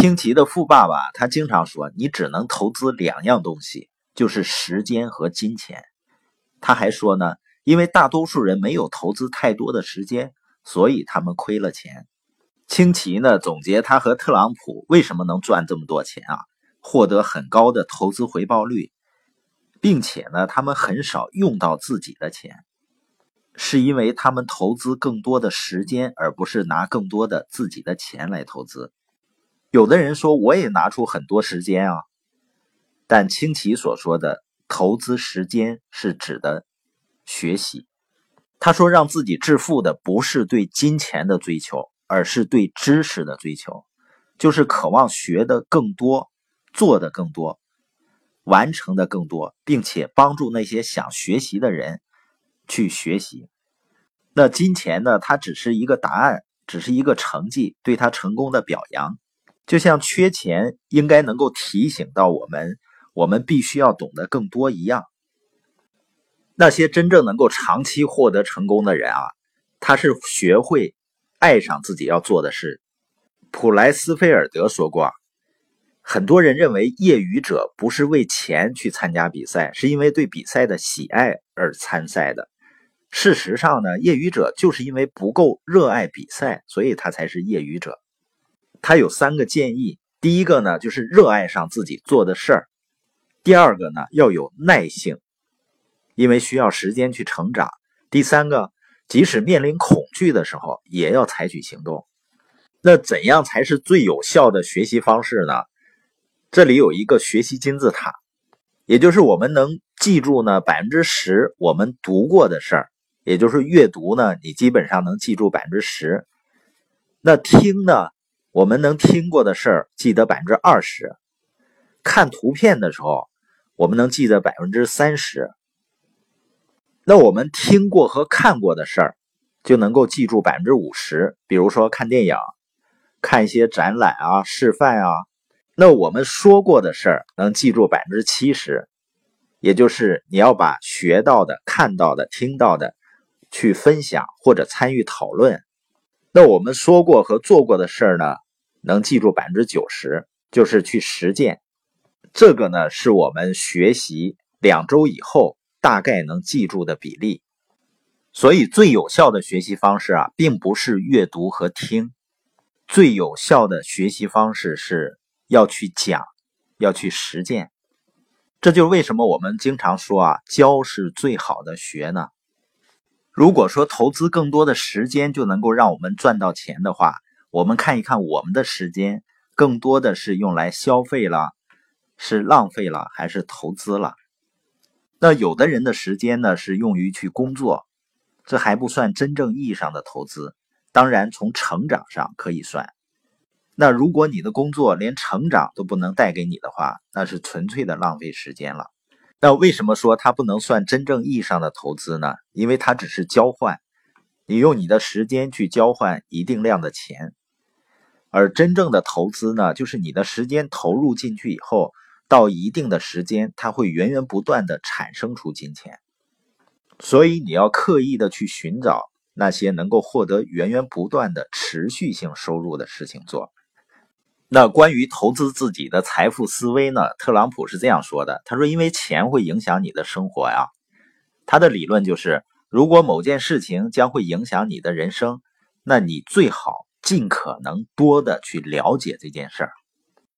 清奇的富爸爸他经常说：“你只能投资两样东西，就是时间和金钱。”他还说呢，因为大多数人没有投资太多的时间，所以他们亏了钱。清奇呢总结他和特朗普为什么能赚这么多钱啊，获得很高的投资回报率，并且呢他们很少用到自己的钱，是因为他们投资更多的时间，而不是拿更多的自己的钱来投资。有的人说我也拿出很多时间啊，但清奇所说的投资时间是指的学习。他说让自己致富的不是对金钱的追求。而是对知识的追求，就是渴望学的更多，做的更多，完成的更多，并且帮助那些想学习的人去学习。那金钱呢？它只是一个答案，只是一个成绩，对他成功的表扬。就像缺钱应该能够提醒到我们，我们必须要懂得更多一样。那些真正能够长期获得成功的人啊，他是学会。爱上自己要做的事。普莱斯菲尔德说过：“很多人认为业余者不是为钱去参加比赛，是因为对比赛的喜爱而参赛的。事实上呢，业余者就是因为不够热爱比赛，所以他才是业余者。”他有三个建议：第一个呢，就是热爱上自己做的事儿；第二个呢，要有耐性，因为需要时间去成长；第三个。即使面临恐惧的时候，也要采取行动。那怎样才是最有效的学习方式呢？这里有一个学习金字塔，也就是我们能记住呢百分之十我们读过的事儿，也就是阅读呢，你基本上能记住百分之十。那听呢，我们能听过的事儿记得百分之二十。看图片的时候，我们能记得百分之三十。那我们听过和看过的事儿，就能够记住百分之五十。比如说看电影、看一些展览啊、示范啊。那我们说过的事儿能记住百分之七十，也就是你要把学到的、看到的、听到的去分享或者参与讨论。那我们说过和做过的事儿呢，能记住百分之九十，就是去实践。这个呢，是我们学习两周以后。大概能记住的比例，所以最有效的学习方式啊，并不是阅读和听，最有效的学习方式是要去讲，要去实践。这就是为什么我们经常说啊，教是最好的学呢。如果说投资更多的时间就能够让我们赚到钱的话，我们看一看我们的时间更多的是用来消费了，是浪费了还是投资了？那有的人的时间呢是用于去工作，这还不算真正意义上的投资。当然，从成长上可以算。那如果你的工作连成长都不能带给你的话，那是纯粹的浪费时间了。那为什么说它不能算真正意义上的投资呢？因为它只是交换，你用你的时间去交换一定量的钱，而真正的投资呢，就是你的时间投入进去以后。到一定的时间，它会源源不断的产生出金钱，所以你要刻意的去寻找那些能够获得源源不断的持续性收入的事情做。那关于投资自己的财富思维呢？特朗普是这样说的：“他说，因为钱会影响你的生活呀。他的理论就是，如果某件事情将会影响你的人生，那你最好尽可能多的去了解这件事儿。”